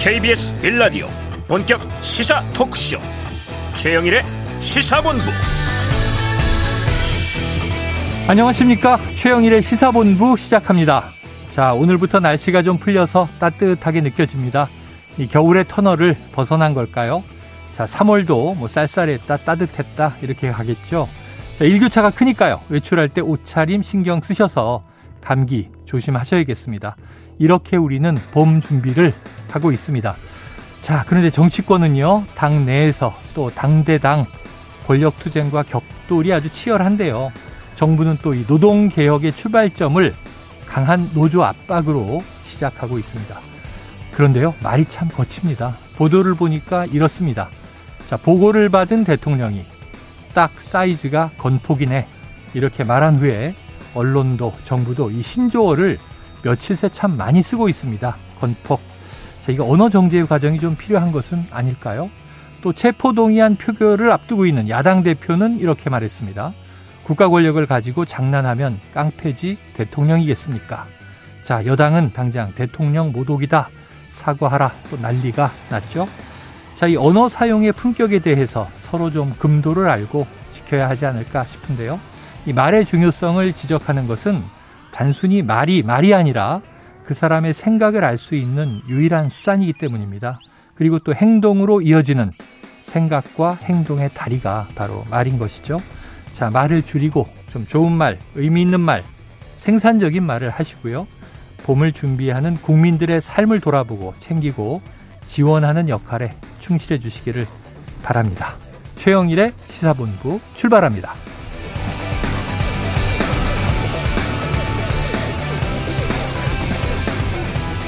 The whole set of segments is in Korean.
KBS 빌라디오 본격 시사 토크쇼. 최영일의 시사본부. 안녕하십니까? 최영일의 시사본부 시작합니다. 자 오늘부터 날씨가 좀 풀려서 따뜻하게 느껴집니다. 이 겨울의 터널을 벗어난 걸까요? 자 3월도 뭐 쌀쌀했다 따뜻했다 이렇게 가겠죠? 자 일교차가 크니까요. 외출할 때 옷차림 신경 쓰셔서 감기 조심하셔야겠습니다 이렇게 우리는 봄 준비를 하고 있습니다. 자, 그런데 정치권은요, 당 내에서 또 당대당 권력 투쟁과 격돌이 아주 치열한데요. 정부는 또 이 노동 개혁의 출발점을 강한 노조 압박으로 시작하고 있습니다. 그런데요, 말이 참 거칩니다. 보도를 보니까 이렇습니다. 자, 보고를 받은 대통령이 딱 사이즈가 건폭이네. 이렇게 말한 후에 언론도 정부도 이 신조어를 며칠 새 참 많이 쓰고 있습니다. 건폭. 자, 이거 언어 정제의 과정이 좀 필요한 것은 아닐까요? 또 체포동의안 표결을 앞두고 있는 야당 대표는 이렇게 말했습니다. 국가 권력을 가지고 장난하면 깡패지 대통령이겠습니까? 자, 여당은 당장 대통령 모독이다. 사과하라. 또 난리가 났죠. 자, 이 언어 사용의 품격에 대해서 서로 좀 금도를 알고 지켜야 하지 않을까 싶은데요. 이 말의 중요성을 지적하는 것은 단순히 말이 말이 아니라 그 사람의 생각을 알 수 있는 유일한 수단이기 때문입니다. 그리고 또 행동으로 이어지는 생각과 행동의 다리가 바로 말인 것이죠. 자, 말을 줄이고 좀 좋은 말, 의미 있는 말, 생산적인 말을 하시고요. 봄을 준비하는 국민들의 삶을 돌아보고 챙기고 지원하는 역할에 충실해 주시기를 바랍니다. 최영일의 시사본부 출발합니다.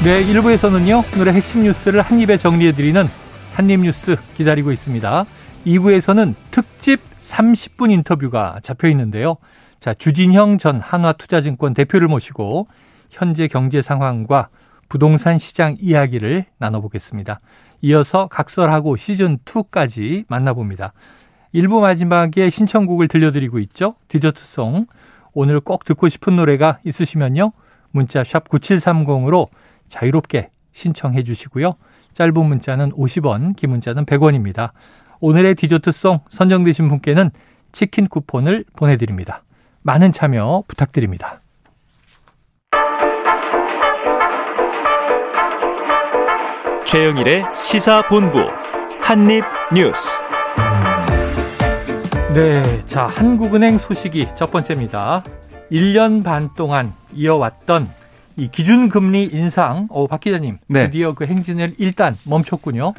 네, 1부에서는요, 오늘의 핵심 뉴스를 한입에 정리해드리는 한입뉴스 기다리고 있습니다. 2부에서는 특집 30분 인터뷰가 잡혀 있는데요. 자, 주진형 전 한화투자증권 대표를 모시고 현재 경제 상황과 부동산 시장 이야기를 나눠보겠습니다. 이어서 각설하고 시즌2까지 만나봅니다. 1부 마지막에 신청곡을 들려드리고 있죠. 디저트송. 오늘 꼭 듣고 싶은 노래가 있으시면요. 문자 샵 9730으로 자유롭게 신청해 주시고요. 짧은 문자는 50원, 긴 문자는 100원입니다. 오늘의 디저트송 선정되신 분께는 치킨 쿠폰을 보내드립니다. 많은 참여 부탁드립니다. 최영일의 시사본부 한입뉴스. 네, 자 한국은행 소식이 첫 번째입니다. 1년 반 동안 이어왔던 이 기준금리 인상, 어, 박 기자님, 네. 드디어 그 행진을 일단 멈췄군요.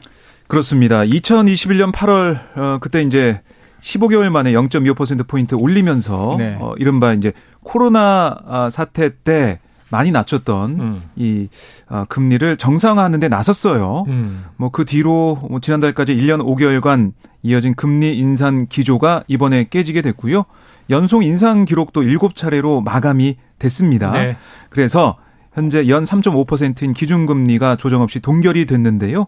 그렇습니다. 2021년 8월 어, 그때 이제 15개월 만에 0.25%포인트 올리면서 네. 어, 이른바 이제 코로나 아, 사태 때 많이 낮췄던 음. 이 어, 금리를 정상화하는 데 나섰어요. 음. 뭐그 뒤로 뭐 지난달까지 1년 5개월간 이어진 금리 인상 기조가 이번에 깨지게 됐고요. 연속 인상 기록도 7차례로 마감이 됐습니다. 네. 그래서 현재 연 3.5%인 기준금리가 조정 없이 동결이 됐는데요.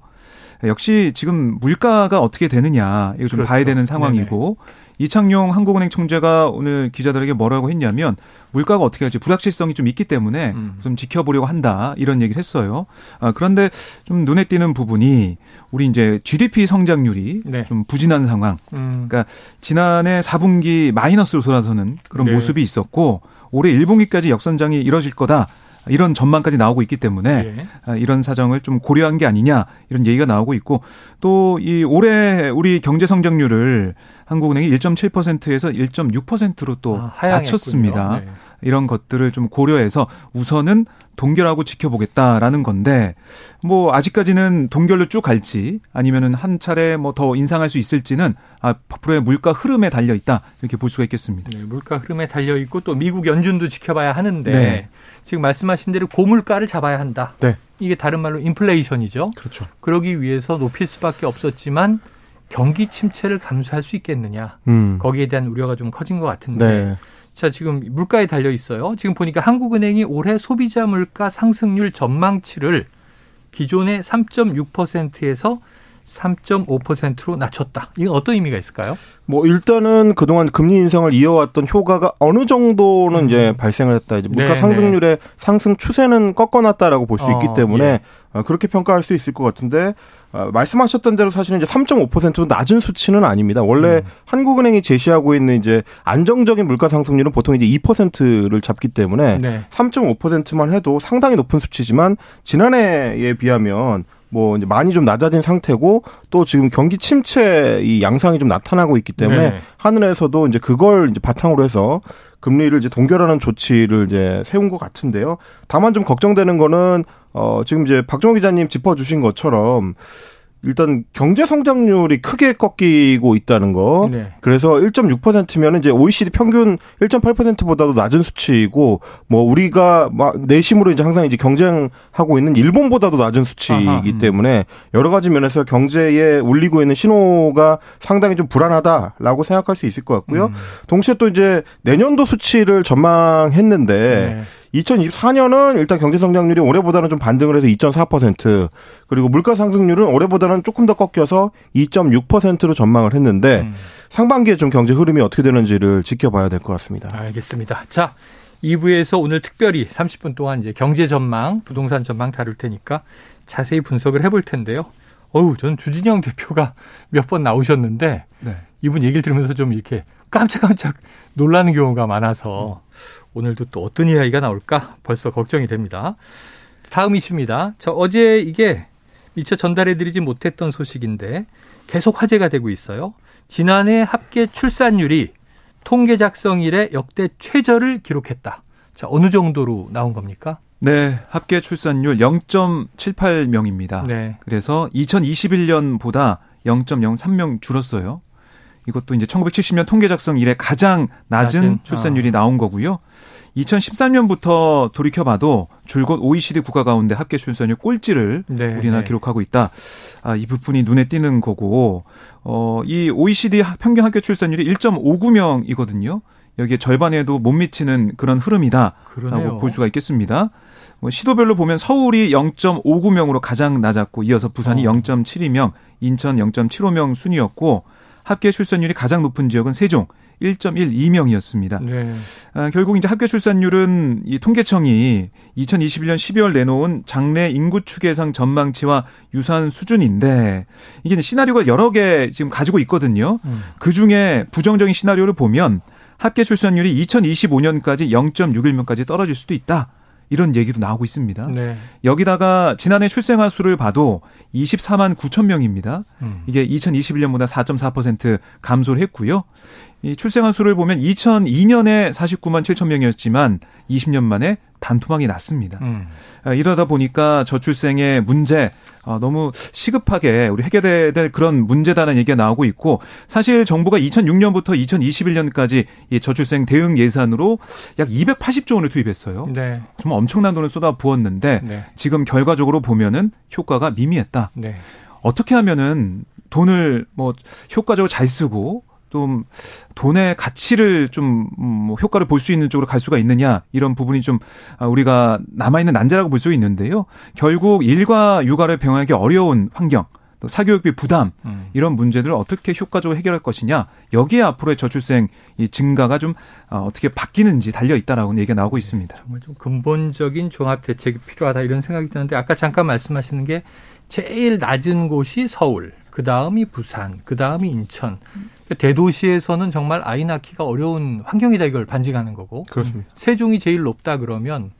역시 지금 물가가 어떻게 되느냐 이거 좀 그렇죠. 봐야 되는 상황이고 네네. 이창용 한국은행 총재가 오늘 기자들에게 뭐라고 했냐면 물가가 어떻게 할지 불확실성이 좀 있기 때문에 음. 좀 지켜보려고 한다 이런 얘기를 했어요. 아, 그런데 좀 눈에 띄는 부분이 우리 이제 GDP 성장률이 네. 좀 부진한 상황. 음. 그러니까 지난해 4분기 마이너스로 돌아서는 그런 네. 모습이 있었고 올해 1분기까지 역선장이 이뤄질 거다. 이런 전망까지 나오고 있기 때문에 예. 아, 이런 사정을 좀 고려한 게 아니냐 이런 얘기가 나오고 있고 또 이 올해 우리 경제 성장률을 한국은행이 1.7%에서 1.6%로 또 아, 낮췄습니다. 네. 이런 것들을 좀 고려해서 우선은 동결하고 지켜보겠다라는 건데 뭐 아직까지는 동결로 쭉 갈지 아니면은 한 차례 뭐 더 인상할 수 있을지는 앞으로의 물가 흐름에 달려 있다 이렇게 볼 수가 있겠습니다. 네, 물가 흐름에 달려 있고 또 미국 연준도 지켜봐야 하는데 네. 지금 말씀하신 대로 고물가를 잡아야 한다. 네. 이게 다른 말로 인플레이션이죠. 그렇죠. 그러기 위해서 높일 수밖에 없었지만 경기 침체를 감수할 수 있겠느냐. 음. 거기에 대한 우려가 좀 커진 것 같은데. 네. 자, 지금 물가에 달려 있어요. 지금 보니까 한국은행이 올해 소비자 물가 상승률 전망치를 기존의 3.6%에서 3.5%로 낮췄다. 이건 어떤 의미가 있을까요? 뭐 일단은 그동안 금리 인상을 이어왔던 효과가 어느 정도는 음. 이제 발생을 했다. 이제 물가 네, 상승률의 네. 상승 추세는 꺾어놨다라고 볼수 어, 있기 때문에 예. 어, 그렇게 평가할 수 있을 것 같은데 어, 말씀하셨던 대로 사실은 이제 3.5%는 낮은 수치는 아닙니다. 원래 음. 한국은행이 제시하고 있는 이제 안정적인 물가 상승률은 보통 이제 2%를 잡기 때문에 네. 3.5%만 해도 상당히 높은 수치지만 지난해에 비하면 뭐 이제 많이 좀 낮아진 상태고 또 지금 경기 침체 이 양상이 좀 나타나고 있기 때문에 네. 하늘에서도 이제 그걸 이제 바탕으로 해서 금리를 이제 동결하는 조치를 이제 세운 것 같은데요. 다만 좀 걱정되는 거는 어 지금 이제 박정호 기자님 짚어주신 것처럼 일단 경제 성장률이 크게 꺾이고 있다는 거. 네. 그래서 1.6%면 이제 OECD 평균 1.8%보다도 낮은 수치이고 뭐 우리가 막 내심으로 이제 항상 이제 경쟁하고 있는 일본보다도 낮은 수치이기 아하, 음. 때문에 여러 가지 면에서 경제에 울리고 있는 신호가 상당히 좀 불안하다라고 생각할 수 있을 것 같고요. 음. 동시에 또 이제 내년도 수치를 전망했는데 네. 2024년은 일단 경제 성장률이 올해보다는 좀 반등을 해서 2.4% 그리고 물가 상승률은 올해보다는 조금 더 꺾여서 2.6%로 전망을 했는데 음. 상반기에 좀 경제 흐름이 어떻게 되는지를 지켜봐야 될 것 같습니다. 알겠습니다. 자, 2부에서 오늘 특별히 30분 동안 이제 경제 전망, 부동산 전망 다룰 테니까 자세히 분석을 해볼 텐데요. 어우, 저는 주진영 대표가 몇 번 나오셨는데 네. 이분 얘기를 들으면서 좀 이렇게 깜짝깜짝 놀라는 경우가 많아서 오늘도 또 어떤 이야기가 나올까 벌써 걱정이 됩니다. 다음 이슈입니다. 저 어제 이게 미처 전달해드리지 못했던 소식인데 계속 화제가 되고 있어요. 지난해 합계 출산율이 통계 작성 이래 역대 최저를 기록했다. 자, 어느 정도로 나온 겁니까? 네, 합계 출산율 0.78명입니다. 네. 그래서 2021년보다 0.03명 줄었어요. 이것도 이제 1970년 통계 작성 이래 가장 낮은, 낮은? 출산율이 어. 나온 거고요. 2013년부터 돌이켜봐도 줄곧 OECD 국가 가운데 합계 출산율 꼴찌를 네, 우리나라 네. 기록하고 있다. 아, 이 부분이 눈에 띄는 거고, 어, 이 OECD 평균 합계 출산율이 1.59명이거든요. 여기에 절반에도 못 미치는 그런 흐름이다라고 볼 수가 있겠습니다. 뭐 시도별로 보면 서울이 0.59명으로 가장 낮았고 이어서 부산이 어. 0.72명, 인천 0.75명 순이었고 합계 출산율이 가장 높은 지역은 세종 1.12명이었습니다. 네. 아, 결국 이제 학교 출산율은 이 통계청이 2021년 12월 내놓은 장래 인구 추 예상 전망치와 유사한 수준인데 이게 시나리오가 여러 개 지금 가지고 있거든요. 음. 그 중에 부정적인 시나리오를 보면 학계 출산율이 2025년까지 0.61명까지 떨어질 수도 있다. 이런 얘기도 나오고 있습니다. 네. 여기다가 지난해 출생아 수를 봐도 24만 9천 명입니다. 음. 이게 2021년보다 4.4% 감소를 했고요. 이 출생아 수를 보면 2002년에 49만 7천 명이었지만 20년 만에 반토막이 났습니다. 음. 아, 이러다 보니까 저출생의 문제 어, 너무 시급하게 우리 해결해야 될 그런 문제다는 얘기가 나오고 있고 사실 정부가 2006년부터 2021년까지 이 저출생 대응 예산으로 약 280조 원을 투입했어요. 네. 정말 엄청난 돈을 쏟아 부었는데 네. 지금 결과적으로 보면은 효과가 미미했다. 네. 어떻게 하면은 돈을 뭐 효과적으로 잘 쓰고 좀 돈의 가치를 좀 뭐 효과를 볼 수 있는 쪽으로 갈 수가 있느냐 이런 부분이 좀 아, 우리가 남아 있는 난제라고 볼 수 있는데요. 결국 일과 육아를 병행하기 어려운 환경 또 사교육비 부담 음. 이런 문제들을 어떻게 효과적으로 해결할 것이냐 여기에 앞으로의 저출생 이 증가가 좀 어, 어떻게 바뀌는지 달려 있다라고 얘기가 나오고 있습니다. 정말 좀 근본적인 종합 대책이 필요하다 이런 생각이 드는데 아까 잠깐 말씀하시는 게 제일 낮은 곳이 서울, 그 다음이 부산, 그 다음이 인천. 대도시에서는 정말 아이 낳기가 어려운 환경이다 이걸 반증하는 거고. 그렇습니다. 세종이 제일 높다 그러면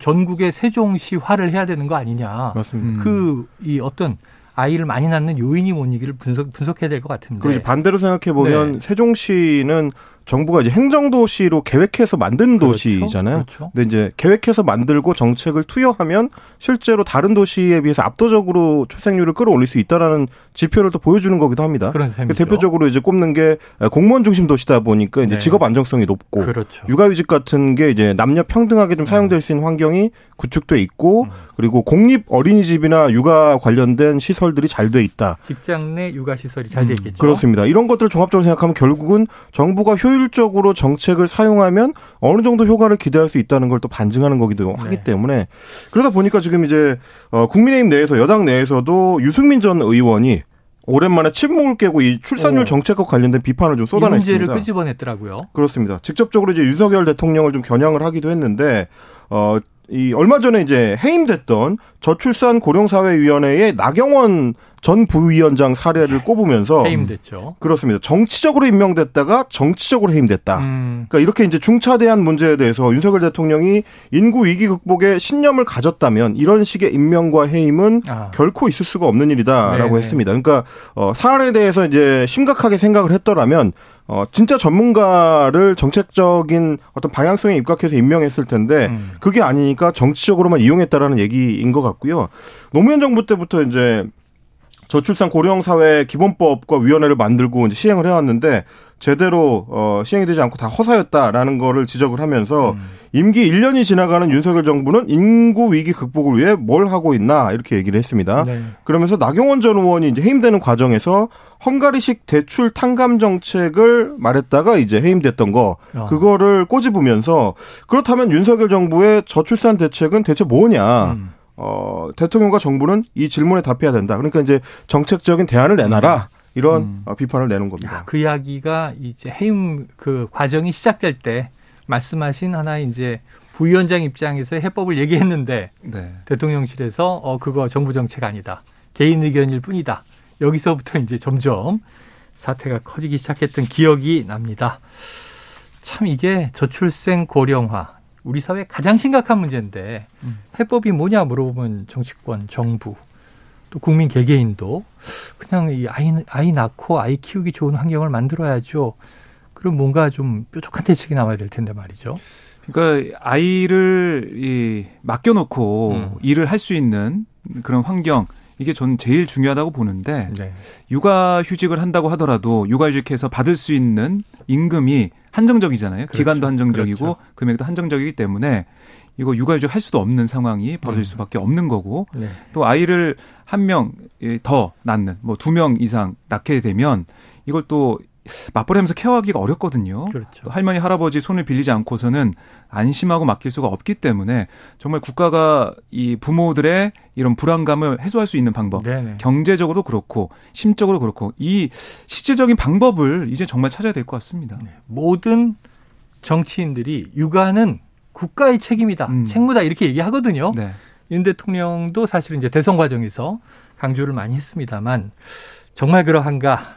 전국의 세종시화를 해야 되는 거 아니냐. 맞습니다. 그 이 어떤 아이를 많이 낳는 요인이 뭔얘기를 분석 분석해야 될 것 같은데. 그리고 반대로 생각해 보면 네. 세종시는 정부가 이제 행정도시로 계획해서 만든 그렇죠. 도시잖아요. 그렇죠. 근데 이제 계획해서 만들고 정책을 투여하면 실제로 다른 도시에 비해서 압도적으로 출생률을 끌어올릴 수 있다라는 지표를 또 보여주는 거기도 합니다. 그런 셈이죠. 그 대표적으로 이제 꼽는 게 공무원 중심 도시다 보니까 이제 네. 직업 안정성이 높고 그렇죠. 육아휴직 같은 게 이제 남녀 평등하게 좀 사용될 수 있는 환경이 구축돼 있고 음. 그리고 공립 어린이집이나 육아 관련된 시설들이 잘 돼 있다. 직장 내 육아 시설이 잘돼 있겠죠. 음, 그렇습니다. 이런 것들을 종합적으로 생각하면 결국은 정부가 효율 효율적으로 정책을 사용하면 어느 정도 효과를 기대할 수 있다는 걸 또 반증하는 거기도 네. 하기 때문에 그러다 보니까 지금 이제 어 국민의힘 내에서 여당 내에서도 유승민 전 의원이 오랜만에 침묵을 깨고 이 출산율 오. 정책과 관련된 비판을 좀 쏟아냈습니다. 문제를 끄집어냈더라고요. 그렇습니다. 직접적으로 이제 윤석열 대통령을 좀 겨냥을 하기도 했는데 어. 이 얼마 전에 이제 해임됐던 저출산 고령사회위원회의 나경원 전 부위원장 사례를 네. 꼽으면서 해임됐죠. 그렇습니다. 정치적으로 임명됐다가 정치적으로 해임됐다. 음. 그러니까 이렇게 이제 중차대한 문제에 대해서 윤석열 대통령이 인구 위기 극복에 신념을 가졌다면 이런 식의 임명과 해임은 아. 결코 있을 수가 없는 일이다라고 네네. 했습니다. 그러니까 어 사안에 대해서 이제 심각하게 생각을 했더라면 어 진짜 전문가를 정책적인 어떤 방향성에 입각해서 임명했을 텐데 음. 그게 아니니까 정치적으로만 이용했다라는 얘기인 것 같고요. 노무현 정부 때부터 이제 저출산 고령 사회 기본법과 위원회를 만들고 이제 시행을 해왔는데 제대로 어 시행이 되지 않고 다 허사였다라는 거를 지적을 하면서 음. 임기 1년이 지나가는 윤석열 정부는 인구 위기 극복을 위해 뭘 하고 있나 이렇게 얘기를 했습니다. 네. 그러면서 나경원 전 의원이 이제 해임되는 과정에서 헝가리식 대출 탕감 정책을 말했다가 이제 해임됐던 거 어. 그거를 꼬집으면서 그렇다면 윤석열 정부의 저출산 대책은 대체 뭐냐? 음. 어, 대통령과 정부는 이 질문에 답해야 된다. 그러니까 이제 정책적인 대안을 내놔라. 이런 음. 어, 비판을 내는 겁니다. 야, 그 이야기가 이제 해임 그 과정이 시작될 때 말씀하신 하나 이제 부위원장 입장에서 해법을 얘기했는데 네. 대통령실에서 어 그거 정부 정책 아니다. 개인 의견일 뿐이다. 여기서부터 이제 점점 사태가 커지기 시작했던 기억이 납니다. 참 이게 저출생 고령화 우리 사회 가장 심각한 문제인데 음. 해법이 뭐냐 물어보면 정치권, 정부 또 국민 개개인도 그냥 이 아이 아이 낳고 아이 키우기 좋은 환경을 만들어야죠. 그럼 뭔가 좀 뾰족한 대책이 나와야 될 텐데 말이죠. 그러니까 아이를 이 맡겨놓고 음. 일을 할 수 있는 그런 환경 이게 전 제일 중요하다고 보는데 네. 육아휴직을 한다고 하더라도 육아휴직해서 받을 수 있는 임금이 한정적이잖아요. 그렇죠. 기간도 한정적이고 그렇죠. 금액도 한정적이기 때문에 이거 육아휴직 할 수도 없는 상황이 벌어질 음. 수밖에 없는 거고 네. 또 아이를 한 명 더 낳는 뭐 두 명 이상 낳게 되면 이걸 또 맞벌이하면서 케어하기가 어렵거든요. 그렇죠. 할머니 할아버지 손을 빌리지 않고서는 안심하고 맡길 수가 없기 때문에 정말 국가가 이 부모들의 이런 불안감을 해소할 수 있는 방법, 네네. 경제적으로 그렇고 심적으로 그렇고 이 실질적인 방법을 이제 정말 찾아야 될 것 같습니다. 네. 모든 정치인들이 육아는 국가의 책임이다, 음. 책무다 이렇게 얘기하거든요. 네. 윤 대통령도 사실은 이제 대선 과정에서 강조를 많이 했습니다만 정말 그러한가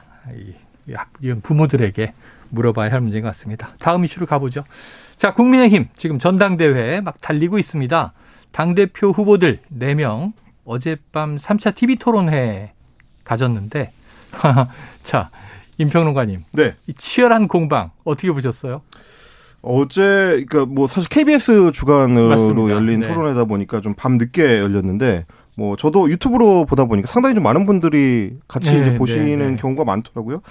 부모들에게 물어봐야 할 문제인 것 같습니다. 다음 이슈로 가보죠. 자, 국민의힘 지금 전당대회 막 달리고 있습니다. 당대표 후보들 4명 어젯밤 3차 TV 토론회 가졌는데 자, 임평론가님. 네. 이 치열한 공방 어떻게 보셨어요? 어제 그러니까 뭐 사실 KBS 주간으로 맞습니다. 열린 네. 토론회다 보니까 좀 밤 늦게 열렸는데 뭐 저도 유튜브로 보다 보니까 상당히 좀 많은 분들이 같이 네, 이제 네, 보시는 네, 네. 경우가 많더라고요.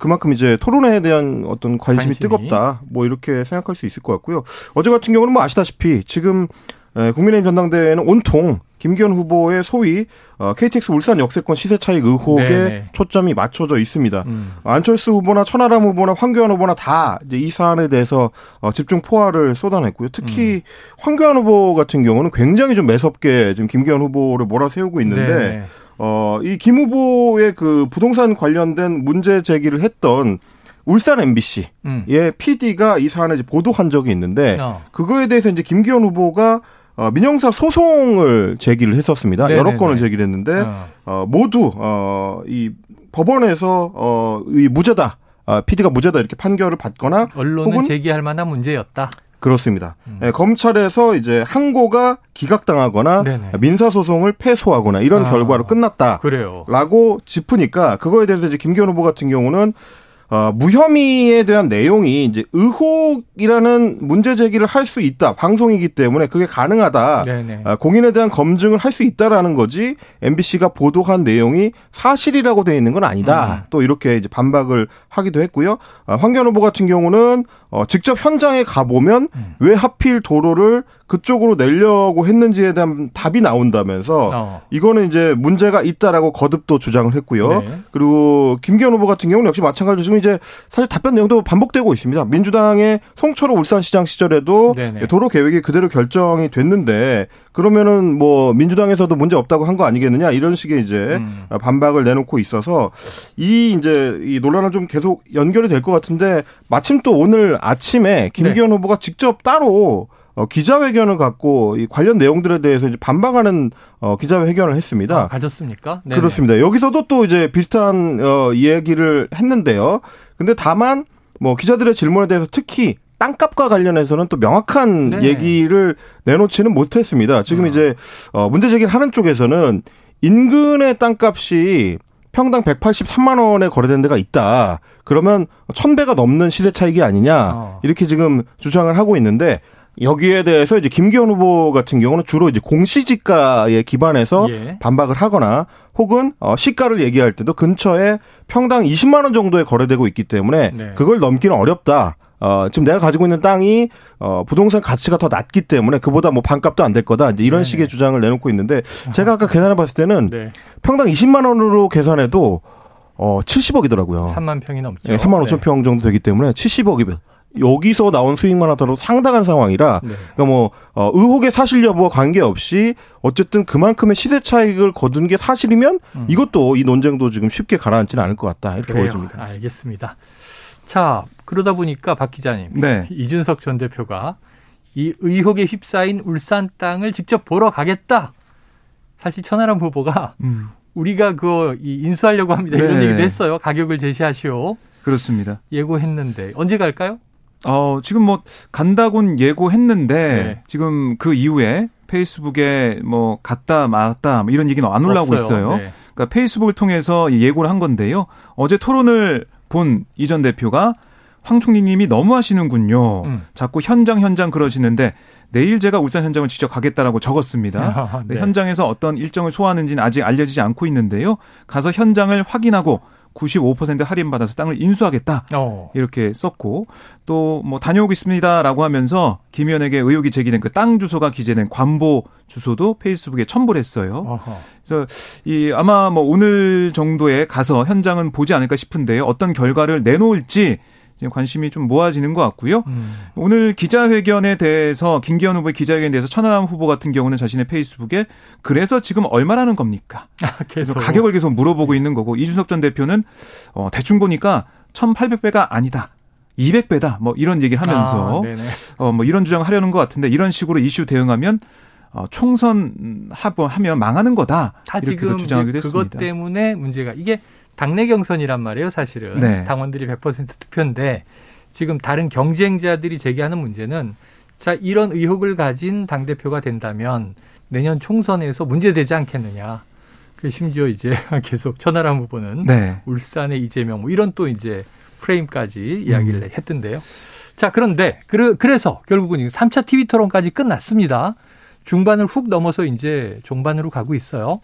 그만큼 이제 토론회에 대한 어떤 관심이, 관심이, 뜨겁다. 뭐 이렇게 생각할 수 있을 것 같고요. 어제 같은 경우는 뭐 아시다시피 지금 국민의힘 전당대회는 온통 김기현 후보의 소위 어, KTX 울산 역세권 시세 차익 의혹에 네네. 초점이 맞춰져 있습니다. 음. 안철수 후보나 천하람 후보나 황교안 후보나 다 이제 이 사안에 대해서 어, 집중 포화를 쏟아냈고요. 특히 음. 황교안 후보 같은 경우는 굉장히 좀 매섭게 지금 김기현 후보를 몰아세우고 있는데 어, 이 김 후보의 그 부동산 관련된 문제 제기를 했던 울산 MBC의 음. PD가 이 사안을 보도한 적이 있는데 어. 그거에 대해서 이제 김기현 후보가 어, 민영사 소송을 제기를 했었습니다. 네네네. 여러 건을 제기를 했는데 어. 어, 모두 어, 이 법원에서 어, 이 무죄다. 아, PD가 무죄다 이렇게 판결을 받거나 언론은 제기할 만한 문제였다. 그렇습니다. 음. 네, 검찰에서 이제 항고가 기각당하거나 네네. 민사 소송을 패소하거나 이런 아, 결과로 끝났다. 그래요. 라고 짚으니까 그거에 대해서 이제 김기현 후보 같은 경우는 어, 무혐의에 대한 내용이 이제 의혹이라는 문제 제기를 할 수 있다. 방송이기 때문에 그게 가능하다. 어, 공인에 대한 검증을 할 수 있다라는 거지. MBC가 보도한 내용이 사실이라고 되어 있는 건 아니다. 음. 또 이렇게 이제 반박을 하기도 했고요. 어, 황교안 후보 같은 경우는 어, 직접 현장에 가보면 음. 왜 하필 도로를 그쪽으로 내려고 했는지에 대한 답이 나온다면서 어. 이거는 이제 문제가 있다라고 거듭 또 주장을 했고요. 네. 그리고 김기현 후보 같은 경우는 역시 마찬가지로 지금 이제 사실 답변 내용도 반복되고 있습니다. 민주당의 송철호 울산시장 시절에도 네네. 도로 계획이 그대로 결정이 됐는데 그러면은 뭐 민주당에서도 문제 없다고 한 거 아니겠느냐 이런 식의 이제 음. 반박을 내놓고 있어서 이 이제 이 논란은 좀 계속 연결이 될 것 같은데 마침 또 오늘 아침에 김기현 네. 후보가 직접 따로 어, 기자회견을 갖고 이 관련 내용들에 대해서 이제 반박하는 어, 기자회견을 했습니다. 아, 가졌습니까? 네네. 그렇습니다. 여기서도 또 이제 비슷한 어, 얘기를 했는데요. 근데 다만 뭐 기자들의 질문에 대해서 특히 땅값과 관련해서는 또 명확한 네. 얘기를 내놓지는 못했습니다. 지금 어. 이제 어, 문제 제기를 하는 쪽에서는 인근의 땅값이 평당 183만 원에 거래된 데가 있다. 그러면 1000배가 넘는 시세 차익이 아니냐. 어. 이렇게 지금 주장을 하고 있는데 여기에 대해서 이제 김기현 후보 같은 경우는 주로 이제 공시지가에 기반해서 예. 반박을 하거나 혹은 어 시가를 얘기할 때도 근처에 평당 20만 원 정도에 거래되고 있기 때문에 네. 그걸 넘기는 어렵다. 어, 지금 내가 가지고 있는 땅이, 어, 부동산 가치가 더 낮기 때문에 그보다 뭐 반값도 안 될 거다. 이제 이런 네 식의 주장을 내놓고 있는데 제가 아까 계산해 봤을 때는 네. 평당 20만 원으로 계산해도 어, 70억이더라고요. 3만 평이 넘죠. 네, 3만 5천 네. 평 정도 되기 때문에 70억이면 여기서 나온 수익만 하더라도 상당한 상황이라 네. 그러니까 뭐 어, 의혹의 사실 여부와 관계없이 어쨌든 그만큼의 시세 차익을 거둔 게 사실이면 음. 이것도 이 논쟁도 지금 쉽게 가라앉지는 않을 것 같다 이렇게 그래요. 보여집니다. 알겠습니다. 자 그러다 보니까 박 기자님 네. 이준석 전 대표가 이 의혹에 휩싸인 울산 땅을 직접 보러 가겠다. 사실 천하람 후보가 음. 우리가 그 인수하려고 합니다. 이런 네. 얘기도 했어요. 가격을 제시하시오. 그렇습니다. 예고했는데 언제 갈까요? 어, 지금 뭐 간다곤 예고했는데 네. 지금 그 이후에 페이스북에 뭐 갔다 말았다 뭐 이런 얘기는 안 올라오고 없어요. 있어요. 네. 그러니까 페이스북을 통해서 예고를 한 건데요. 어제 토론을 본 이 전 대표가 황 총리님이 너무 하시는군요. 음. 자꾸 현장 현장 그러시는데 내일 제가 울산 현장을 직접 가겠다라고 적었습니다. 아, 네. 현장에서 어떤 일정을 소화하는지는 아직 알려지지 않고 있는데요. 가서 현장을 확인하고 95% 할인받아서 땅을 인수하겠다. 어. 이렇게 썼고 또 뭐 다녀오고 있습니다라고 하면서 김 의원에게 의혹이 제기된 그 땅 주소가 기재된 관보 주소도 페이스북에 첨부를 했어요. 어허. 그래서 이 아마 뭐 오늘 정도에 가서 현장은 보지 않을까 싶은데요. 어떤 결과를 내놓을지 관심이 좀 모아지는 것 같고요. 음. 오늘 기자회견에 대해서 김기현 후보의 기자회견에 대해서 천하람 후보 같은 경우는 자신의 페이스북에 그래서 지금 얼마라는 겁니까? 아, 계속 가격을 계속 물어보고 있는 거고 이준석 전 대표는 어, 대충 보니까 1,800배가 아니다. 200배다. 뭐 이런 얘기를 하면서 아, 어뭐 이런 주장을 하려는 것 같은데 이런 식으로 이슈 대응하면 어, 총선 하면 망하는 거다. 이렇게 주장하기도 했습니다. 그것 때문에 문제가 이게 당내 경선이란 말이에요, 사실은. 네. 당원들이 100% 투표인데 지금 다른 경쟁자들이 제기하는 문제는 자, 이런 의혹을 가진 당대표가 된다면 내년 총선에서 문제되지 않겠느냐. 그 심지어 이제 계속 천하람 후보는 네. 울산의 이재명 뭐 이런 또 이제 프레임까지 이야기를 음. 했던데요. 자, 그런데 그 래서 결국은 3차 TV 토론까지 끝났습니다. 중반을 훅 넘어서 이제 종반으로 가고 있어요.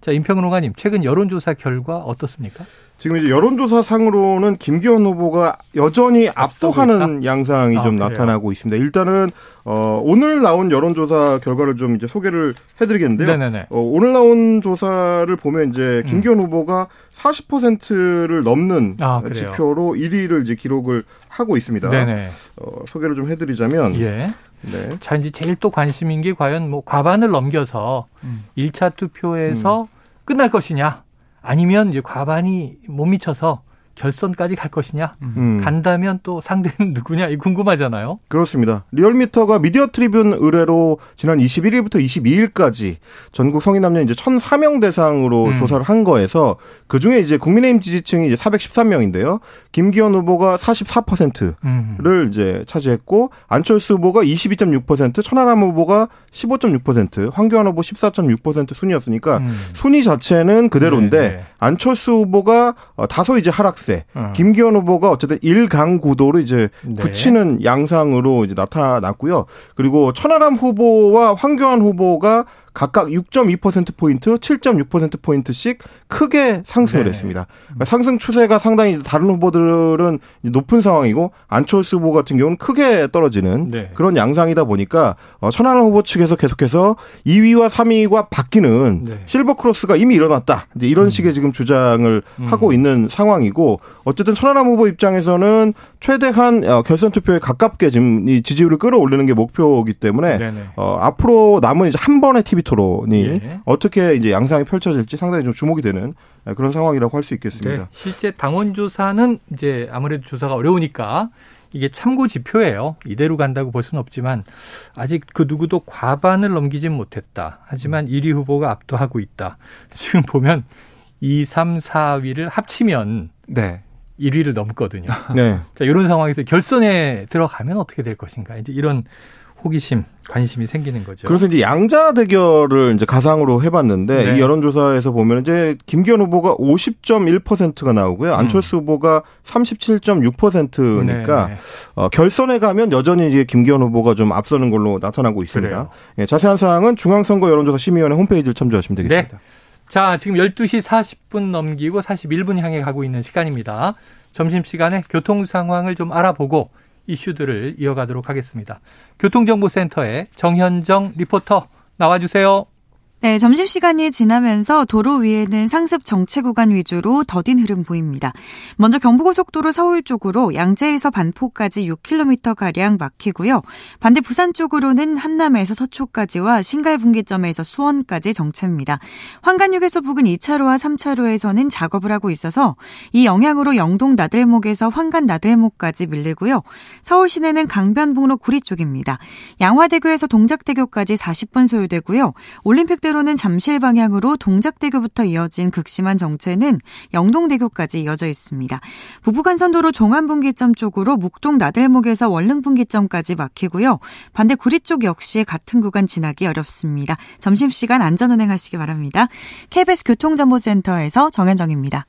자, 임평론가님, 최근 여론조사 결과 어떻습니까? 지금 이제 여론조사 상으로는 김기현 후보가 여전히 압도하는 양상이 아, 좀 그래요? 나타나고 있습니다. 일단은 어 오늘 나온 여론조사 결과를 좀 이제 소개를 해드리겠는데요. 네네네. 어, 오늘 나온 조사를 보면 이제 음. 김기현 음. 후보가 40%를 넘는 아, 지표로 1위를 이제 기록을 하고 있습니다. 네네. 어, 소개를 좀 해드리자면 예. 네. 자, 이제 제일 또 관심인 게 과연 뭐 과반을 넘겨서 음. 1차 투표에서 음. 끝날 것이냐 아니면 이제 과반이 못 미쳐서 결선까지 갈 것이냐 음. 간다면 또 상대는 누구냐 이 궁금하잖아요. 그렇습니다. 리얼미터가 미디어 트리뷴 의뢰로 지난 21일부터 22일까지 전국 성인 남녀 이제 1,004명 대상으로 음. 조사를 한 거에서 그 중에 이제 국민의힘 지지층이 이제 413명인데요. 김기현 후보가 44%를 음. 이제 차지했고 안철수 후보가 22.6%, 천하람 후보가 15.6%, 황교안 후보 14.6% 순이었으니까 음. 순위 자체는 그대로인데 네, 네. 안철수 후보가 어, 다소 이제 하락세, 음. 김기현 후보가 어쨌든 1강 구도로 이제 네. 굳히는 양상으로 이제 나타났고요. 그리고 천하람 후보와 황교안 후보가 각각 6.2%포인트, 7.6%포인트씩 크게 상승을 네. 했습니다. 그러니까 상승 추세가 상당히 다른 후보들은 높은 상황이고 안철수 후보 같은 경우는 크게 떨어지는 네. 그런 양상이다 보니까 어, 천하람 후보 측에서 계속해서 2위와 3위가 바뀌는 네. 실버 크로스가 이미 일어났다. 이제 이런 음. 식의 지금 주장을 음. 하고 있는 상황이고 어쨌든 천하람 후보 입장에서는 최대한 어, 결선 투표에 가깝게 지금 이 지지율을 끌어올리는 게 목표이기 때문에 어, 앞으로 남은 이제 한 번의 TV 토론이 예. 어떻게 이제 양상이 펼쳐질지 상당히 좀 주목이 되는 그런 상황이라고 할 수 있겠습니다. 네. 실제 당원 조사는 이제 아무래도 조사가 어려우니까 이게 참고 지표예요. 이대로 간다고 볼 수는 없지만 아직 그 누구도 과반을 넘기진 못했다. 하지만 1위 후보가 압도하고 있다. 지금 보면 2, 3, 4위를 합치면 네. 1위를 넘거든요. 네. 자, 이런 상황에서 결선에 들어가면 어떻게 될 것인가. 이제 이런 호기심, 관심이 생기는 거죠. 그래서 이제 양자 대결을 이제 가상으로 해봤는데 네. 이 여론조사에서 보면 이제 김기현 후보가 50.1%가 나오고요, 안철수 음. 후보가 37.6%니까 네. 어, 결선에 가면 여전히 이제 김기현 후보가 좀 앞서는 걸로 나타나고 있습니다. 예, 자세한 사항은 중앙선거 여론조사 심의위원회 홈페이지를 참조하시면 되겠습니다. 네. 자, 지금 12시 40분 넘기고 41분 향해 가고 있는 시간입니다. 점심시간에 교통 상황을 좀 알아보고 이슈들을 이어가도록 하겠습니다. 교통정보센터의 정현정 리포터 나와주세요. 네, 점심시간이 지나면서 도로 위에는 상습 정체 구간 위주로 더딘 흐름 보입니다. 먼저 경부고속도로 서울 쪽으로 양재에서 반포까지 6km가량 막히고요. 반대 부산 쪽으로는 한남에서 서초까지와 신갈분기점에서 수원까지 정체입니다. 환관휴게소 부근 2차로와 3차로에서는 작업을 하고 있어서 이 영향으로 영동 나들목에서 환관 나들목까지 밀리고요. 서울 시내는 강변북로 구리 쪽입니다. 양화대교에서 동작대교까지 40분 소요되고요. 올림픽대 반대로는 잠실 방향으로 동작대교부터 이어진 극심한 정체는 영동대교까지 이어져 있습니다. 부부간선도로 종안분기점 쪽으로 묵동 나들목에서 월릉분기점까지 막히고요. 반대 구리 쪽 역시 같은 구간 지나기 어렵습니다. 점심시간 안전운행하시기 바랍니다. KBS 교통정보센터에서 정현정입니다.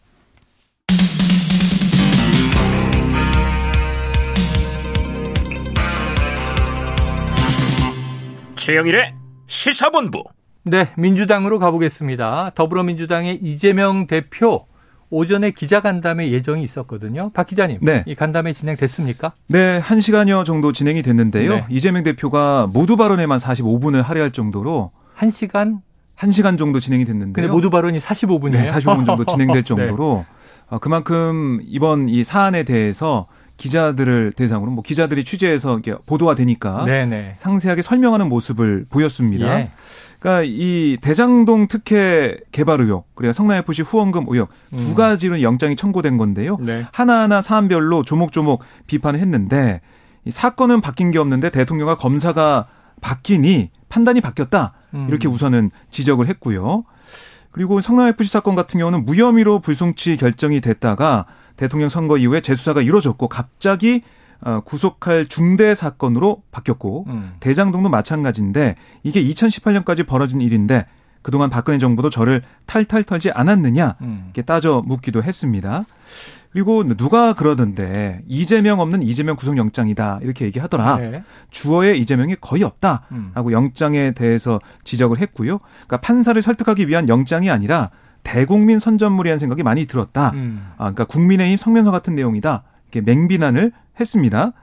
최영일의 시사본부 네, 민주당으로 가보겠습니다. 더불어민주당의 이재명 대표 오전에 기자간담회 예정이 있었거든요. 박 기자님, 네. 이 간담회 진행됐습니까? 네, 1시간여 정도 진행이 됐는데요. 네. 이재명 대표가 모두 발언에만 45분을 할애할 정도로 1시간 1시간 정도 진행이 됐는데 근데 모두 발언이 45분이에요. 네, 45분 정도 진행될 네. 정도로 네. 그만큼 이번 이 사안에 대해서 기자들을 대상으로 뭐 기자들이 취재해서 보도가 되니까 네네. 상세하게 설명하는 모습을 보였습니다. 예. 그러니까 이 대장동 특혜 개발 의혹 그리고 성남 FC 후원금 의혹 음. 두 가지로 영장이 청구된 건데요. 네. 하나하나 사안별로 조목조목 비판을 했는데 이 사건은 바뀐 게 없는데 대통령과 검사가 바뀌니 판단이 바뀌었다. 음. 이렇게 우선은 지적을 했고요. 그리고 성남 FC 사건 같은 경우는 무혐의로 불송치 결정이 됐다가 대통령 선거 이후에 재수사가 이루어졌고 갑자기 어, 구속할 중대 사건으로 바뀌었고 음. 대장동도 마찬가지인데 이게 2018년까지 벌어진 일인데 그동안 박근혜 정부도 저를 탈탈 털지 않았느냐 음. 이렇게 따져 묻기도 했습니다. 그리고 누가 그러던데 이재명 없는 이재명 구속영장이다 이렇게 얘기하더라. 네. 주어에 이재명이 거의 없다라고 음. 영장에 대해서 지적을 했고요. 그러니까 판사를 설득하기 위한 영장이 아니라 대국민 선전물이라는 생각이 많이 들었다. 음. 아, 그러니까 국민의힘 성명서 같은 내용이다. 이렇게 맹비난을 했습니다.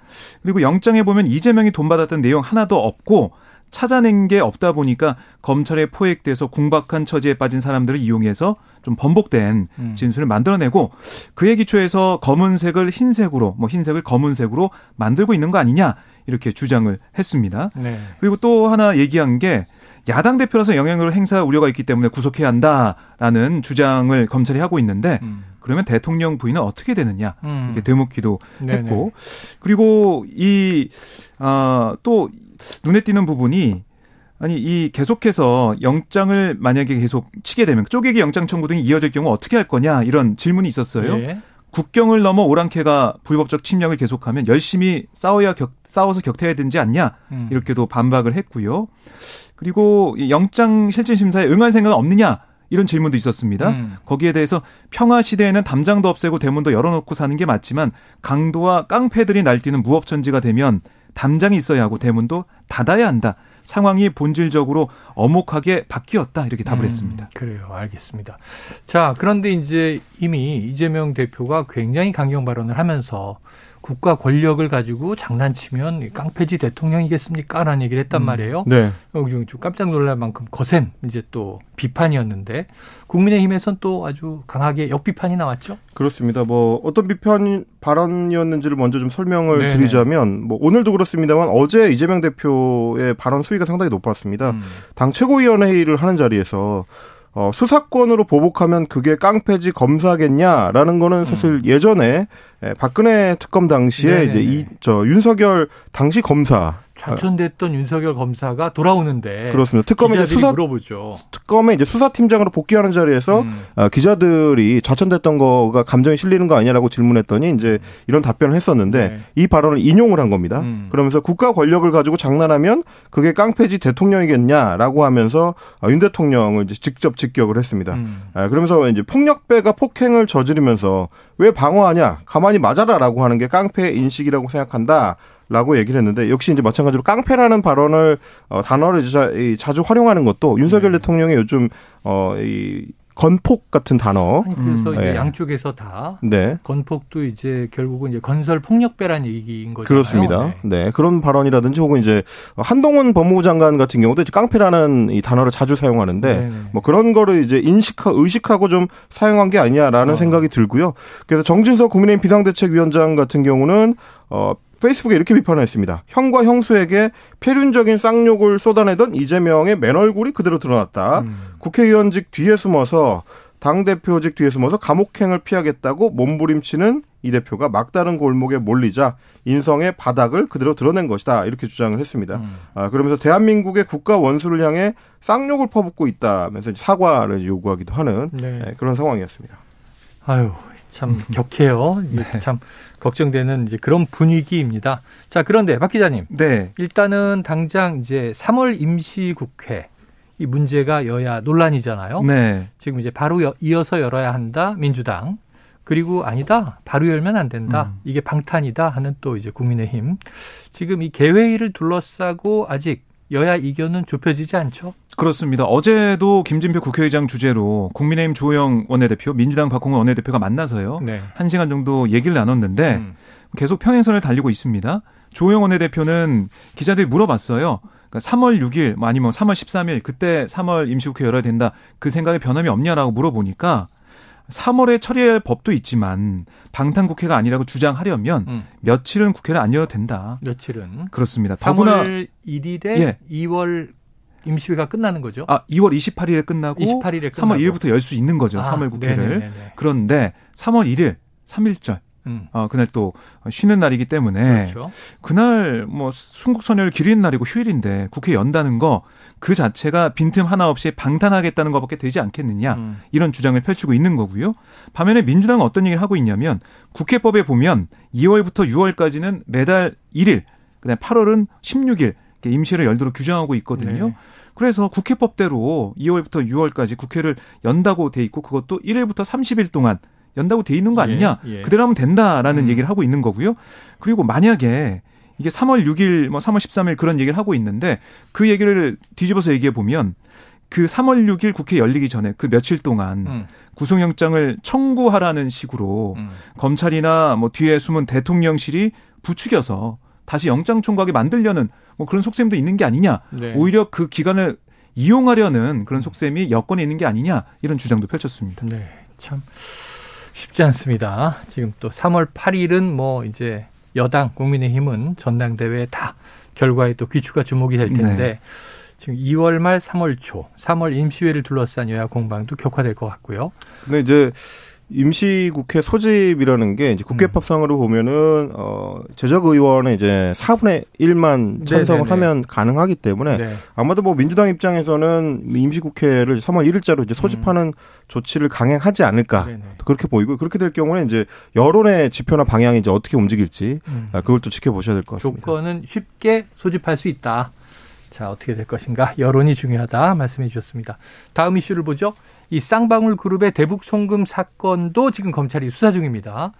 그리고 영장에 보면 이재명이 돈 받았던 내용 하나도 없고 찾아낸 게 없다 보니까 검찰에 포획돼서 궁박한 처지에 빠진 사람들을 이용해서 좀 번복된 음. 진술을 만들어내고 그의 기초에서 검은색을 흰색으로 뭐 흰색을 검은색으로 만들고 있는 거 아니냐 이렇게 주장을 했습니다. 네. 그리고 또 하나 얘기한 게 야당 대표라서 영향력을 행사 우려가 있기 때문에 구속해야 한다라는 주장을 검찰이 하고 있는데 음. 그러면 대통령 부인은 어떻게 되느냐 음. 이렇게 되묻기도 네네. 했고 그리고 이또 아, 눈에 띄는 부분이 아니 이 계속해서 영장을 만약에 계속 치게 되면 쪼개기 영장 청구 등이 이어질 경우 어떻게 할 거냐 이런 질문이 있었어요. 네. 국경을 넘어 오랑캐가 불법적 침략을 계속하면 열심히 싸워야 격, 싸워서 격퇴해야 되지 않냐 음. 이렇게도 반박을 했고요. 그리고 영장 실질 심사에 응할 생각은 없느냐 이런 질문도 있었습니다. 음. 거기에 대해서 평화 시대에는 담장도 없애고 대문도 열어놓고 사는 게 맞지만 강도와 깡패들이 날뛰는 무법천지가 되면 담장이 있어야 하고 대문도 닫아야 한다. 상황이 본질적으로 엄혹하게 바뀌었다 이렇게 답을 음, 했습니다. 그래요, 알겠습니다. 자, 그런데 이제 이미 이재명 대표가 굉장히 강경 발언을 하면서 국가 권력을 가지고 장난치면 깡패지 대통령이겠습니까? 라는 얘기를 했단 음. 말이에요. 네. 어, 좀 깜짝 놀랄 만큼 거센 이제 또 비판이었는데 국민의힘에선 또 아주 강하게 역비판이 나왔죠. 그렇습니다. 뭐 어떤 비판 발언이었는지를 먼저 좀 설명을 네네. 드리자면 뭐 오늘도 그렇습니다만 어제 이재명 대표의 발언 수위가 상당히 높았습니다. 음. 당 최고위원회의를 하는 자리에서 어, 수사권으로 보복하면 그게 깡패지 검사겠냐라는 거는 사실 음. 예전에 박근혜 특검 당시에 네네네. 이제 이 저 윤석열 당시 검사 좌천됐던 윤석열 검사가 돌아오는데 그렇습니다. 특검에 이제 수사 물어보죠. 특검에 이제 수사팀장으로 복귀하는 자리에서 음. 어, 기자들이 좌천됐던 거가 감정이 실리는 거 아니냐라고 질문했더니 이제 이런 답변을 했었는데 네. 이 발언을 인용을 한 겁니다. 음. 그러면서 국가 권력을 가지고 장난하면 그게 깡패지 대통령이겠냐라고 하면서 어, 윤 대통령을 이제 직접 직격을 했습니다. 음. 아, 그러면서 이제 폭력배가 폭행을 저지르면서 왜 방어하냐 가만히 맞아라라고 하는 게 깡패 인식이라고 생각한다. 라고 얘기를 했는데 역시 이제 마찬가지로 깡패라는 발언을 어, 단어를 자, 이, 자주 활용하는 것도 윤석열 네. 대통령의 요즘 어, 이 건폭 같은 단어. 아니, 그래서 음. 이제 네. 양쪽에서 다 네. 건폭도 이제 결국은 이제 건설 폭력배란 얘기인 거죠. 그렇습니다. 네. 네. 그런 발언이라든지 혹은 이제 한동훈 법무부 장관 같은 경우도 이제 깡패라는 이 단어를 자주 사용하는데 네, 네. 뭐 그런 거를 이제 인식하 의식하고 좀 사용한 게 아니냐라는 어. 생각이 들고요. 그래서 정진석 국민의힘 비상대책위원장 같은 경우는 어 페이스북에 이렇게 비판을 했습니다. 형과 형수에게 폐륜적인 쌍욕을 쏟아내던 이재명의 맨 얼굴이 그대로 드러났다. 음. 국회의원직 뒤에 숨어서 당대표직 뒤에 숨어서 감옥행을 피하겠다고 몸부림치는 이 대표가 막다른 골목에 몰리자 인성의 바닥을 그대로 드러낸 것이다. 이렇게 주장을 했습니다. 음. 아, 그러면서 대한민국의 국가 원수를 향해 쌍욕을 퍼붓고 있다면서 사과를 요구하기도 하는 네. 네, 그런 상황이었습니다. 아유, 참 격해요. 네. 참 걱정되는 이제 그런 분위기입니다. 자, 그런데 박 기자님. 네. 일단은 당장 이제 3월 임시국회 이 문제가 여야 논란이잖아요. 네. 지금 이제 바로 이어서 열어야 한다. 민주당. 그리고 아니다. 바로 열면 안 된다. 음. 이게 방탄이다 하는 또 이제 국민의힘. 지금 이 개회의를 둘러싸고 아직 여야 이견은 좁혀지지 않죠? 그렇습니다. 어제도 김진표 국회의장 주재로 국민의힘 주호영 원내대표, 민주당 박홍원 원내대표가 만나서요. 네. 한 시간 정도 얘기를 나눴는데 음. 계속 평행선을 달리고 있습니다. 주호영 원내대표는 기자들이 물어봤어요. 그러니까 3월 6일, 뭐 아니면 3월 13일 그때 3월 임시국회 열어야 된다. 그 생각에 변함이 없냐라고 물어보니까 3월에 처리할 법도 있지만 방탄 국회가 아니라고 주장하려면 음. 며칠은 국회를 안 열어도 된다. 며칠은 그렇습니다. 3월 1일에 예. 2월 임시회가 끝나는 거죠? 아, 2월 28일에 끝나고 28일에 3월 1일부터 열 수 있는 거죠. 아, 3월 국회를. 네네네네. 그런데 3월 1일 3일절 음. 어, 그날 또 쉬는 날이기 때문에 그렇죠. 그날 뭐 순국선열 기린 날이고 휴일인데 국회 연다는 거 그 자체가 빈틈 하나 없이 방탄하겠다는 것밖에 되지 않겠느냐 음. 이런 주장을 펼치고 있는 거고요. 반면에 민주당은 어떤 얘기를 하고 있냐면 국회법에 보면 2월부터 6월까지는 매달 1일 그다음 8월은 16일 임시를 열도록 규정하고 있거든요. 네. 그래서 국회법대로 2월부터 6월까지 국회를 연다고 돼 있고 그것도 1일부터 30일 동안 연다고 돼 있는 거 아니냐. 예, 예. 그대로 하면 된다라는 음. 얘기를 하고 있는 거고요. 그리고 만약에 이게 3월 6일, 뭐 3월 13일 그런 얘기를 하고 있는데 그 얘기를 뒤집어서 얘기해 보면 그 3월 6일 국회 열리기 전에 그 며칠 동안 음. 구속영장을 청구하라는 식으로 음. 검찰이나 뭐 뒤에 숨은 대통령실이 부추겨서 다시 영장 청구하게 만들려는 뭐 그런 속셈도 있는 게 아니냐. 네. 오히려 그 기간을 이용하려는 그런 속셈이 여건에 있는 게 아니냐 이런 주장도 펼쳤습니다. 네. 참 쉽지 않습니다. 지금 또 3월 8일은 뭐 이제 여당 국민의힘은 전당대회 다 결과에 또 귀추가 주목이 될 텐데 네. 지금 2월 말 3월 초 3월 임시회를 둘러싼 여야 공방도 격화될 것 같고요. 근데 이제 임시국회 소집이라는 게 이제 국회 법상으로 보면은 어 제적 의원의 이제 4분의 1만 찬성을 네네네. 하면 가능하기 때문에 네. 아마도 뭐 민주당 입장에서는 임시국회를 3월 1일자로 이제 소집하는 음. 조치를 강행하지 않을까 네네. 그렇게 보이고 그렇게 될 경우는 이제 여론의 지표나 방향이 이제 어떻게 움직일지 음. 아, 그걸 또 지켜보셔야 될 것 같습니다. 조건은 쉽게 소집할 수 있다. 자 어떻게 될 것인가 여론이 중요하다 말씀해 주셨습니다. 다음 이슈를 보죠. 이 쌍방울 그룹의 대북 송금 사건도 지금 검찰이 수사 중입니다.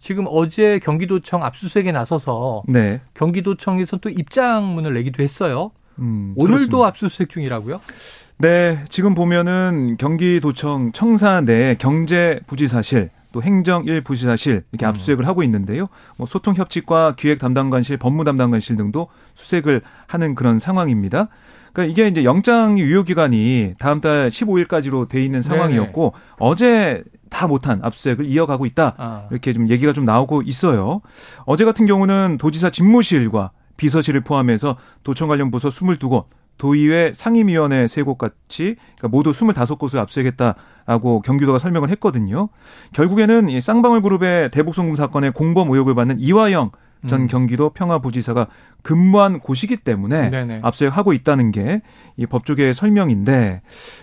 지금 어제 경기도청 압수수색에 나서서 네. 경기도청에서 또 입장문을 내기도 했어요. 음, 오늘도 그렇습니다. 압수수색 중이라고요? 네, 지금 보면은 경기도청 청사 내 경제부지사실 또 행정 1부지사실 이렇게 음. 압수수색을 하고 있는데요. 뭐 소통협칙과 기획담당관실, 법무담당관실 등도 수색을 하는 그런 상황입니다. 그러니까 이게 이제 영장 유효 기간이 다음 달 15일까지로 돼 있는 상황이었고 네네. 어제 다 못한 압수수색을 이어가고 있다. 아. 이렇게 좀 얘기가 좀 나오고 있어요. 어제 같은 경우는 도지사 집무실과 비서실을 포함해서 도청 관련 부서 22곳, 도의회 상임위원회 3곳 같이 그러니까 모두 25곳을 압수하겠다라고 경기도가 설명을 했거든요. 결국에는 이 쌍방울 그룹의 대북송금 사건의 공범 의혹을 받는 이화영 전 음. 경기도 평화부지사가 근무한 곳이기 때문에 네네. 압수하고 있다는 게 이 법조계의 설명인데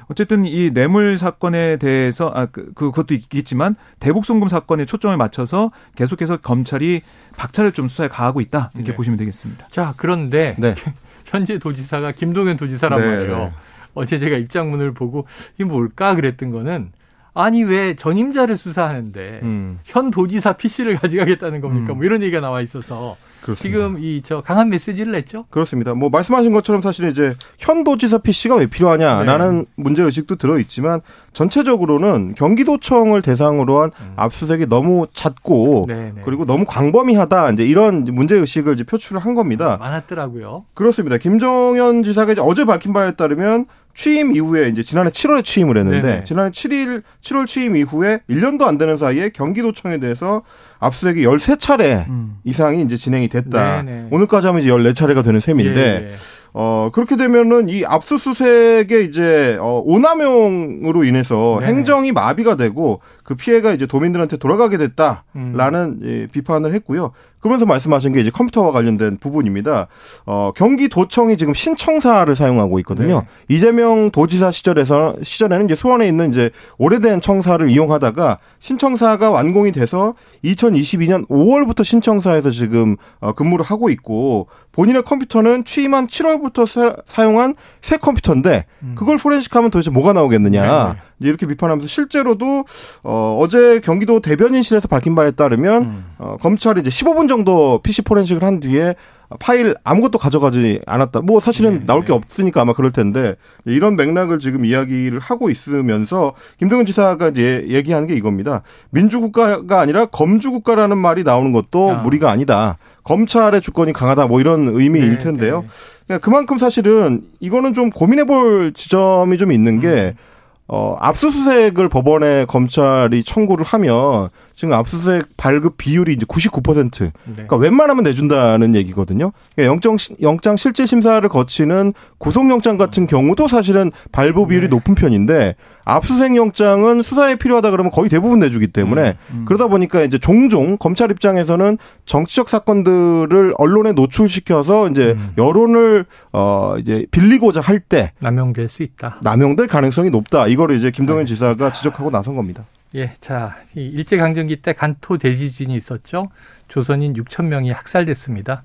어쨌든 이 뇌물 사건에 대해서 아 그, 그 그것도 있겠지만 대북 송금 사건에 초점을 맞춰서 계속해서 검찰이 박차를 좀 수사에 가하고 있다 이렇게 네. 보시면 되겠습니다. 자 그런데 네. 현재 도지사가 김동연 도지사란 네, 말이에요. 네. 어제 제가 입장문을 보고 이게 뭘까 그랬던 거는 아니 왜 전임자를 수사하는데 음. 현 도지사 PC를 가져가겠다는 겁니까? 음. 뭐 이런 얘기가 나와 있어서 그렇습니다. 지금 이 저 강한 메시지를 냈죠. 그렇습니다. 뭐 말씀하신 것처럼 사실 이제 현 도지사 PC가 왜 필요하냐라는 네. 문제 의식도 들어 있지만 전체적으로는 경기도청을 대상으로 한 음. 압수색이 너무 잦고 네네. 네. 그리고 너무 광범위하다 이제 이런 문제 의식을 이제 표출을 한 겁니다. 많았더라고요. 그렇습니다. 김정현 지사가 이제 어제 밝힌 바에 따르면 취임 이후에 이제 지난해 7월에 취임을 했는데 네네. 지난해 7일 7월 취임 이후에 1년도 안 되는 사이에 경기도청에 대해서 압수수색이 13차례 음. 이상이 이제 진행이 됐다. 네네. 오늘까지 하면 이제 14차례가 되는 셈인데 예, 예. 어, 그렇게 되면은 이 압수수색의 이제, 어, 오남용으로 인해서 네 행정이 마비가 되고 그 피해가 이제 도민들한테 돌아가게 됐다라는 음. 예, 비판을 했고요. 그러면서 말씀하신 게 이제 컴퓨터와 관련된 부분입니다. 어, 경기도청이 지금 신청사를 사용하고 있거든요. 네. 이재명 도지사 시절에서 시절에는 이제 수원에 있는 이제 오래된 청사를 이용하다가 신청사가 완공이 돼서 2022년 5월부터 신청사에서 지금 어, 근무를 하고 있고 본인의 컴퓨터는 취임한 7월부터 사, 용한새 컴퓨터인데 음. 그걸 포렌식하면 도대체 뭐가 나오겠느냐 네. 이렇게 비판하면서 실제로도 어, 어제 경기도 대변인실에서 밝힌 바에 따르면 음. 어, 검찰이 이제 15분 정도 PC 포렌식을 한 뒤에 파일 아무것도 가져가지 않았다. 뭐 사실은 네, 나올 게 네. 없으니까 아마 그럴 텐데 이런 맥락을 지금 이야기를 하고 있으면서 김동연 지사가 이제 얘기하는 게 이겁니다. 민주국가가 아니라 검주국가라는 말이 나오는 것도 아. 무리가 아니다. 검찰의 주권이 강하다 뭐 이런 의미일 네, 텐데요. 네. 그러니까 그만큼 사실은 이거는 좀 고민해 볼 지점이 좀 있는 게 음. 어, 압수수색을 법원에 검찰이 청구를 하면 지금 압수수색 발급 비율이 이제 99%. 네. 그러니까 웬만하면 내준다는 얘기거든요. 그러니까 영장 영장 실질 심사를 거치는 구속영장 같은 경우도 사실은 발부 비율이 네. 높은 편인데 압수수색 영장은 수사에 필요하다 그러면 거의 대부분 내주기 때문에 음, 음. 그러다 보니까 이제 종종 검찰 입장에서는 정치적 사건들을 언론에 노출시켜서 이제 음. 여론을 어 이제 빌리고자 할 때 남용될 수 있다. 남용될 가능성이 높다. 이거를 이제 김동연 지사가 지적하고 나선 겁니다. 예, 자, 일제 강점기 때 간토 대지진이 있었죠. 조선인 6천 명이 학살됐습니다.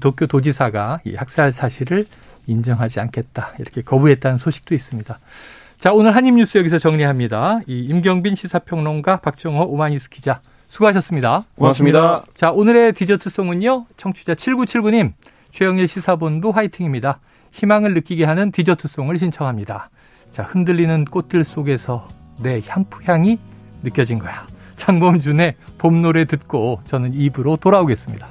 도쿄 도지사가 이 학살 사실을 인정하지 않겠다 이렇게 거부했다는 소식도 있습니다. 자, 오늘 한입뉴스 여기서 정리합니다. 이 임경빈 시사평론가 박정호 오마니스 기자 수고하셨습니다. 고맙습니다. 자, 오늘의 디저트송은요. 청취자 7979님 최영일 시사본부 화이팅입니다. 희망을 느끼게 하는 디저트송을 신청합니다. 자, 흔들리는 꽃들 속에서 내 향푸향이 느껴진 거야. 장범준의 봄 노래 듣고 저는 입으로 돌아오겠습니다.